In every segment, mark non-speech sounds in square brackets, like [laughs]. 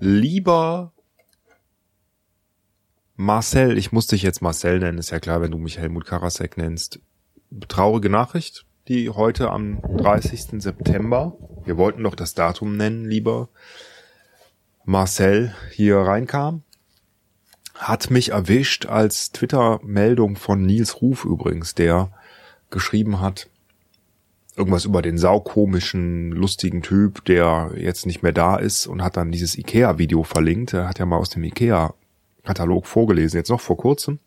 Lieber Marcel, ich muss dich jetzt Marcel nennen, ist ja klar, wenn du mich Helmut Karasek nennst. Traurige Nachricht, die heute am 30. September, wir wollten doch das Datum nennen, lieber Marcel hier reinkam. Hat mich erwischt als Twitter-Meldung von Nils Ruf übrigens, der geschrieben hat, irgendwas über den saukomischen, lustigen Typ, der jetzt nicht mehr da ist und hat dann dieses Ikea-Video verlinkt. Er hat ja mal aus dem Ikea-Katalog vorgelesen, jetzt noch vor kurzem.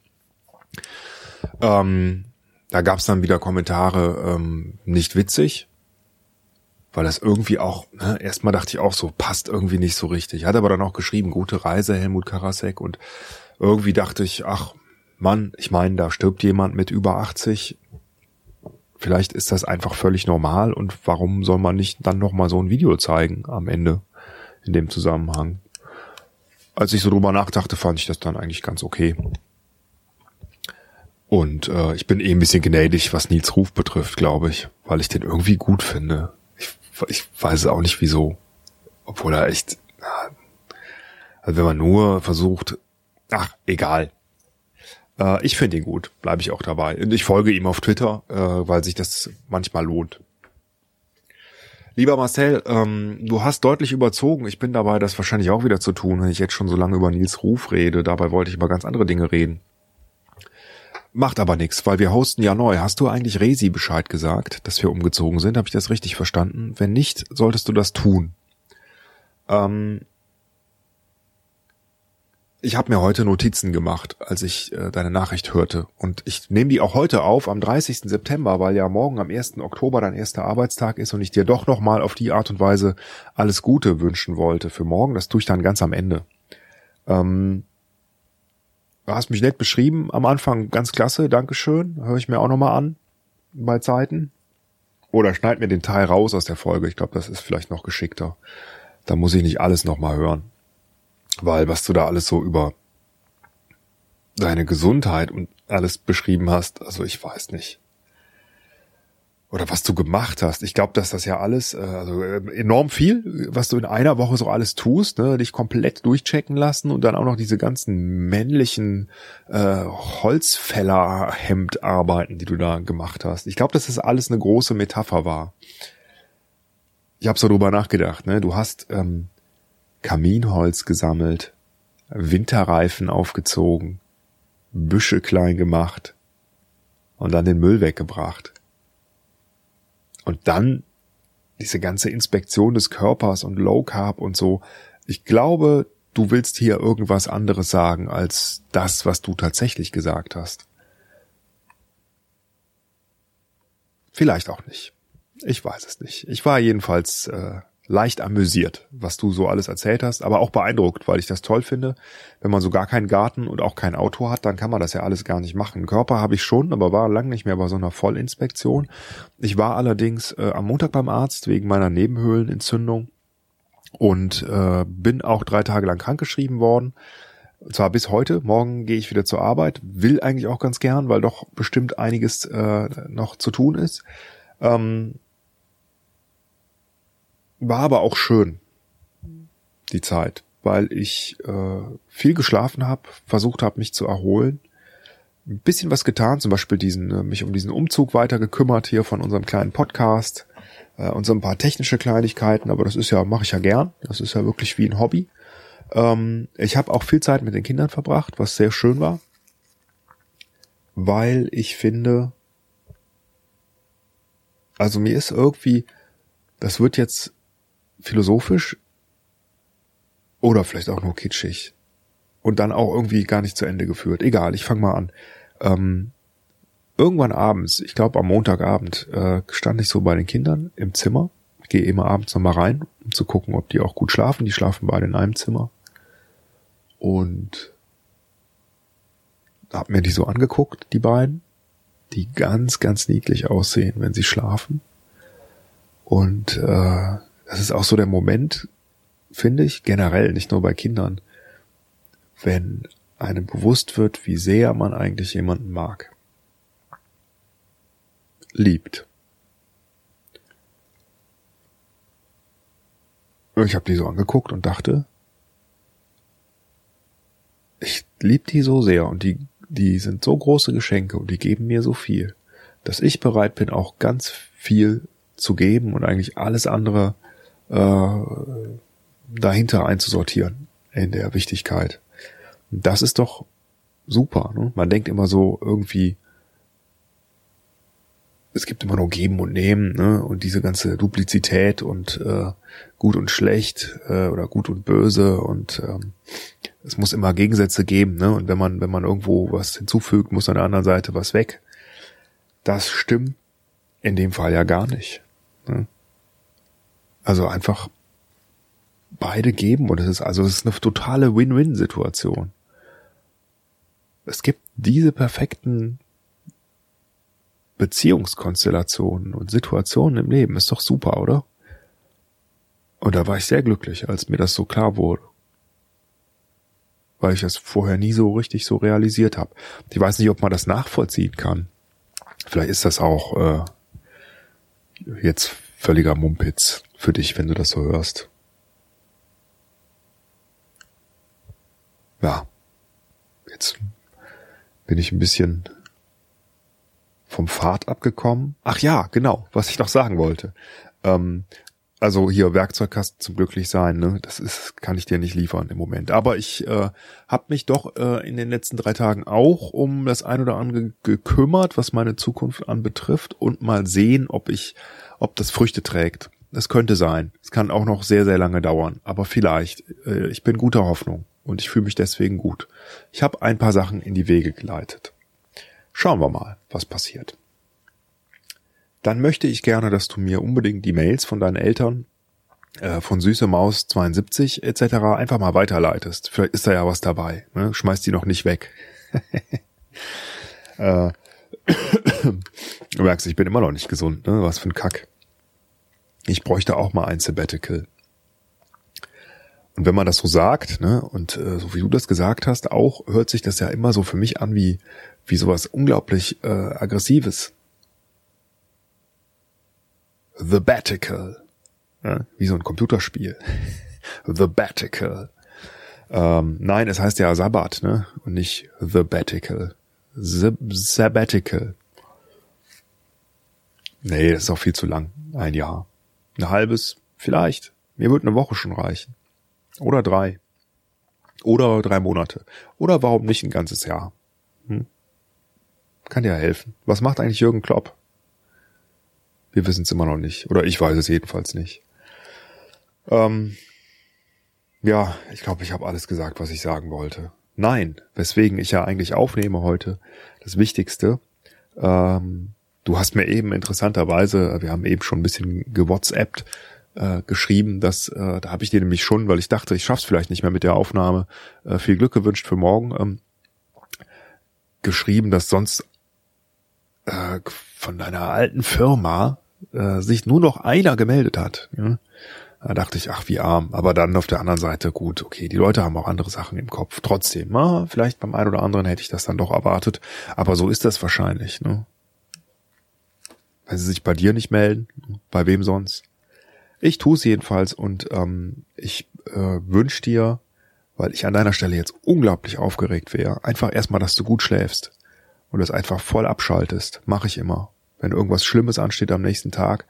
Ähm, da gab's dann wieder Kommentare, ähm, nicht witzig, weil das irgendwie auch, ne, erstmal dachte ich auch so, passt irgendwie nicht so richtig. Hat aber dann auch geschrieben, gute Reise, Helmut Karasek und irgendwie dachte ich, ach Mann, ich meine, da stirbt jemand mit über 80, vielleicht ist das einfach völlig normal und warum soll man nicht dann noch mal so ein Video zeigen am Ende in dem Zusammenhang? Als ich so drüber nachdachte, fand ich das dann eigentlich ganz okay. Und äh, ich bin eh ein bisschen gnädig, was Nils Ruf betrifft, glaube ich, weil ich den irgendwie gut finde. Ich, ich weiß auch nicht wieso. Obwohl er echt, also wenn man nur versucht, ach, egal. Äh, ich finde ihn gut, bleibe ich auch dabei. Und ich folge ihm auf Twitter, äh, weil sich das manchmal lohnt. Lieber Marcel, ähm, du hast deutlich überzogen. Ich bin dabei, das wahrscheinlich auch wieder zu tun, wenn ich jetzt schon so lange über Nils Ruf rede. Dabei wollte ich über ganz andere Dinge reden. Macht aber nichts, weil wir hosten ja neu. Hast du eigentlich Resi Bescheid gesagt, dass wir umgezogen sind? Habe ich das richtig verstanden? Wenn nicht, solltest du das tun. Ähm, ich habe mir heute Notizen gemacht, als ich äh, deine Nachricht hörte. Und ich nehme die auch heute auf, am 30. September, weil ja morgen am 1. Oktober dein erster Arbeitstag ist und ich dir doch nochmal auf die Art und Weise alles Gute wünschen wollte für morgen. Das tue ich dann ganz am Ende. Ähm, du hast mich nett beschrieben am Anfang, ganz klasse, Dankeschön. Höre ich mir auch nochmal an bei Zeiten. Oder schneid mir den Teil raus aus der Folge. Ich glaube, das ist vielleicht noch geschickter. Da muss ich nicht alles nochmal hören. Weil was du da alles so über deine Gesundheit und alles beschrieben hast, also ich weiß nicht. Oder was du gemacht hast. Ich glaube, dass das ja alles, äh, also äh, enorm viel, was du in einer Woche so alles tust, ne, dich komplett durchchecken lassen und dann auch noch diese ganzen männlichen äh, Holzfällerhemdarbeiten, die du da gemacht hast. Ich glaube, dass das alles eine große Metapher war. Ich habe so drüber nachgedacht, ne? Du hast ähm, Kaminholz gesammelt, Winterreifen aufgezogen, Büsche klein gemacht und dann den Müll weggebracht. Und dann diese ganze Inspektion des Körpers und Low Carb und so. Ich glaube, du willst hier irgendwas anderes sagen als das, was du tatsächlich gesagt hast. Vielleicht auch nicht. Ich weiß es nicht. Ich war jedenfalls äh, leicht amüsiert, was du so alles erzählt hast, aber auch beeindruckt, weil ich das toll finde. Wenn man so gar keinen Garten und auch kein Auto hat, dann kann man das ja alles gar nicht machen. Körper habe ich schon, aber war lang nicht mehr bei so einer Vollinspektion. Ich war allerdings äh, am Montag beim Arzt wegen meiner Nebenhöhlenentzündung und äh, bin auch drei Tage lang krankgeschrieben worden. Und zwar bis heute. Morgen gehe ich wieder zur Arbeit. Will eigentlich auch ganz gern, weil doch bestimmt einiges äh, noch zu tun ist. Ähm, war aber auch schön, die Zeit, weil ich äh, viel geschlafen habe, versucht habe, mich zu erholen, ein bisschen was getan, zum Beispiel diesen, äh, mich um diesen Umzug weiter gekümmert hier von unserem kleinen Podcast äh, und so ein paar technische Kleinigkeiten, aber das ist ja, mache ich ja gern, das ist ja wirklich wie ein Hobby. Ähm, ich habe auch viel Zeit mit den Kindern verbracht, was sehr schön war, weil ich finde, also mir ist irgendwie, das wird jetzt philosophisch oder vielleicht auch nur kitschig und dann auch irgendwie gar nicht zu Ende geführt. Egal, ich fange mal an. Ähm, irgendwann abends, ich glaube am Montagabend, äh, stand ich so bei den Kindern im Zimmer. Ich gehe immer abends nochmal rein, um zu gucken, ob die auch gut schlafen. Die schlafen beide in einem Zimmer. Und hab mir die so angeguckt, die beiden, die ganz, ganz niedlich aussehen, wenn sie schlafen. Und äh, das ist auch so der Moment, finde ich, generell, nicht nur bei Kindern, wenn einem bewusst wird, wie sehr man eigentlich jemanden mag. Liebt. Ich habe die so angeguckt und dachte, ich lieb die so sehr und die, die sind so große Geschenke und die geben mir so viel, dass ich bereit bin, auch ganz viel zu geben und eigentlich alles andere äh, dahinter einzusortieren in der Wichtigkeit. Und das ist doch super. Ne? Man denkt immer so irgendwie, es gibt immer nur Geben und Nehmen, ne? Und diese ganze Duplizität und äh, gut und schlecht äh, oder gut und böse und ähm, es muss immer Gegensätze geben, ne? Und wenn man, wenn man irgendwo was hinzufügt, muss an der anderen Seite was weg. Das stimmt in dem Fall ja gar nicht. Ne? Also einfach beide geben und es ist also es ist eine totale Win-Win-Situation. Es gibt diese perfekten Beziehungskonstellationen und Situationen im Leben. Ist doch super, oder? Und da war ich sehr glücklich, als mir das so klar wurde. Weil ich es vorher nie so richtig so realisiert habe. Ich weiß nicht, ob man das nachvollziehen kann. Vielleicht ist das auch äh, jetzt völliger Mumpitz für dich, wenn du das so hörst. Ja, jetzt bin ich ein bisschen vom Pfad abgekommen. Ach ja, genau, was ich noch sagen wollte. Ähm, also hier Werkzeugkasten zum Glücklichsein, ne? Das ist, kann ich dir nicht liefern im Moment. Aber ich äh, habe mich doch äh, in den letzten drei Tagen auch um das ein oder andere gekümmert, was meine Zukunft anbetrifft und mal sehen, ob ich, ob das Früchte trägt. Das könnte sein. Es kann auch noch sehr, sehr lange dauern. Aber vielleicht. Äh, ich bin guter Hoffnung und ich fühle mich deswegen gut. Ich habe ein paar Sachen in die Wege geleitet. Schauen wir mal, was passiert. Dann möchte ich gerne, dass du mir unbedingt die Mails von deinen Eltern äh, von Süße Maus 72 etc. einfach mal weiterleitest. Vielleicht ist da ja was dabei. Ne? Schmeiß die noch nicht weg. [laughs] äh, [coughs] du merkst, ich bin immer noch nicht gesund. Ne? Was für ein Kack. Ich bräuchte auch mal ein Sabbatical. Und wenn man das so sagt, ne, und äh, so wie du das gesagt hast, auch hört sich das ja immer so für mich an wie wie sowas unglaublich äh, aggressives. The Batical, ja, wie so ein Computerspiel. [laughs] The Batical. Ähm, nein, es heißt ja Sabbat, ne, und nicht The Batical. The Sabbatical. Nee, das ist auch viel zu lang. Ein Jahr. Ein halbes, vielleicht. Mir wird eine Woche schon reichen. Oder drei. Oder drei Monate. Oder warum nicht ein ganzes Jahr? Hm? Kann ja helfen. Was macht eigentlich Jürgen Klopp? Wir wissen es immer noch nicht. Oder ich weiß es jedenfalls nicht. Ähm, ja, ich glaube, ich habe alles gesagt, was ich sagen wollte. Nein, weswegen ich ja eigentlich aufnehme heute, das Wichtigste. Ähm, du hast mir eben interessanterweise, wir haben eben schon ein bisschen gewhatsappt, äh, geschrieben, dass äh, da habe ich dir nämlich schon, weil ich dachte, ich schaff's vielleicht nicht mehr mit der Aufnahme, äh, viel Glück gewünscht für morgen, ähm, geschrieben, dass sonst äh, von deiner alten Firma äh, sich nur noch einer gemeldet hat. Ja? Da dachte ich, ach wie arm. Aber dann auf der anderen Seite, gut, okay, die Leute haben auch andere Sachen im Kopf. Trotzdem, na, vielleicht beim einen oder anderen hätte ich das dann doch erwartet. Aber so ist das wahrscheinlich. Ne? Wenn sie sich bei dir nicht melden, bei wem sonst? Ich tue es jedenfalls und ähm, ich äh, wünsche dir, weil ich an deiner Stelle jetzt unglaublich aufgeregt wäre, einfach erstmal, dass du gut schläfst und das einfach voll abschaltest. Mache ich immer. Wenn irgendwas Schlimmes ansteht am nächsten Tag,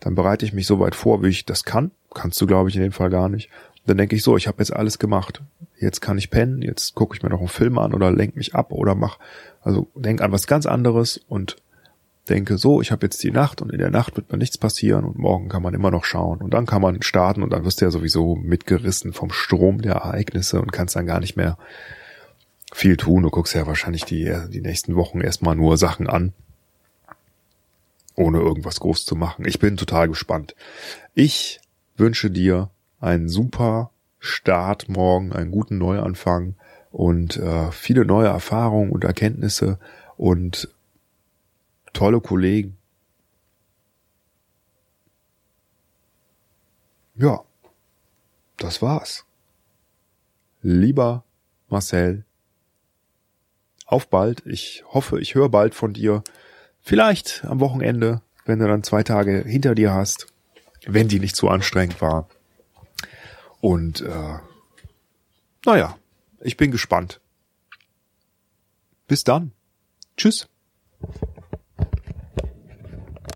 dann bereite ich mich so weit vor, wie ich das kann. Kannst du, glaube ich, in dem Fall gar nicht. Dann denke ich so, ich habe jetzt alles gemacht. Jetzt kann ich pennen, jetzt gucke ich mir noch einen Film an oder lenk mich ab oder mach, also denk an was ganz anderes und denke, so, ich habe jetzt die Nacht und in der Nacht wird mir nichts passieren und morgen kann man immer noch schauen und dann kann man starten und dann wirst du ja sowieso mitgerissen vom Strom der Ereignisse und kannst dann gar nicht mehr viel tun. Du guckst ja wahrscheinlich die, die nächsten Wochen erstmal nur Sachen an, ohne irgendwas groß zu machen. Ich bin total gespannt. Ich wünsche dir einen super Start morgen, einen guten Neuanfang und äh, viele neue Erfahrungen und Erkenntnisse und tolle Kollegen. Ja, das war's. Lieber Marcel, auf bald. Ich hoffe, ich höre bald von dir. Vielleicht am Wochenende, wenn du dann zwei Tage hinter dir hast, wenn die nicht zu anstrengend war. Und äh, naja, ich bin gespannt, Bis dann. Tschüss.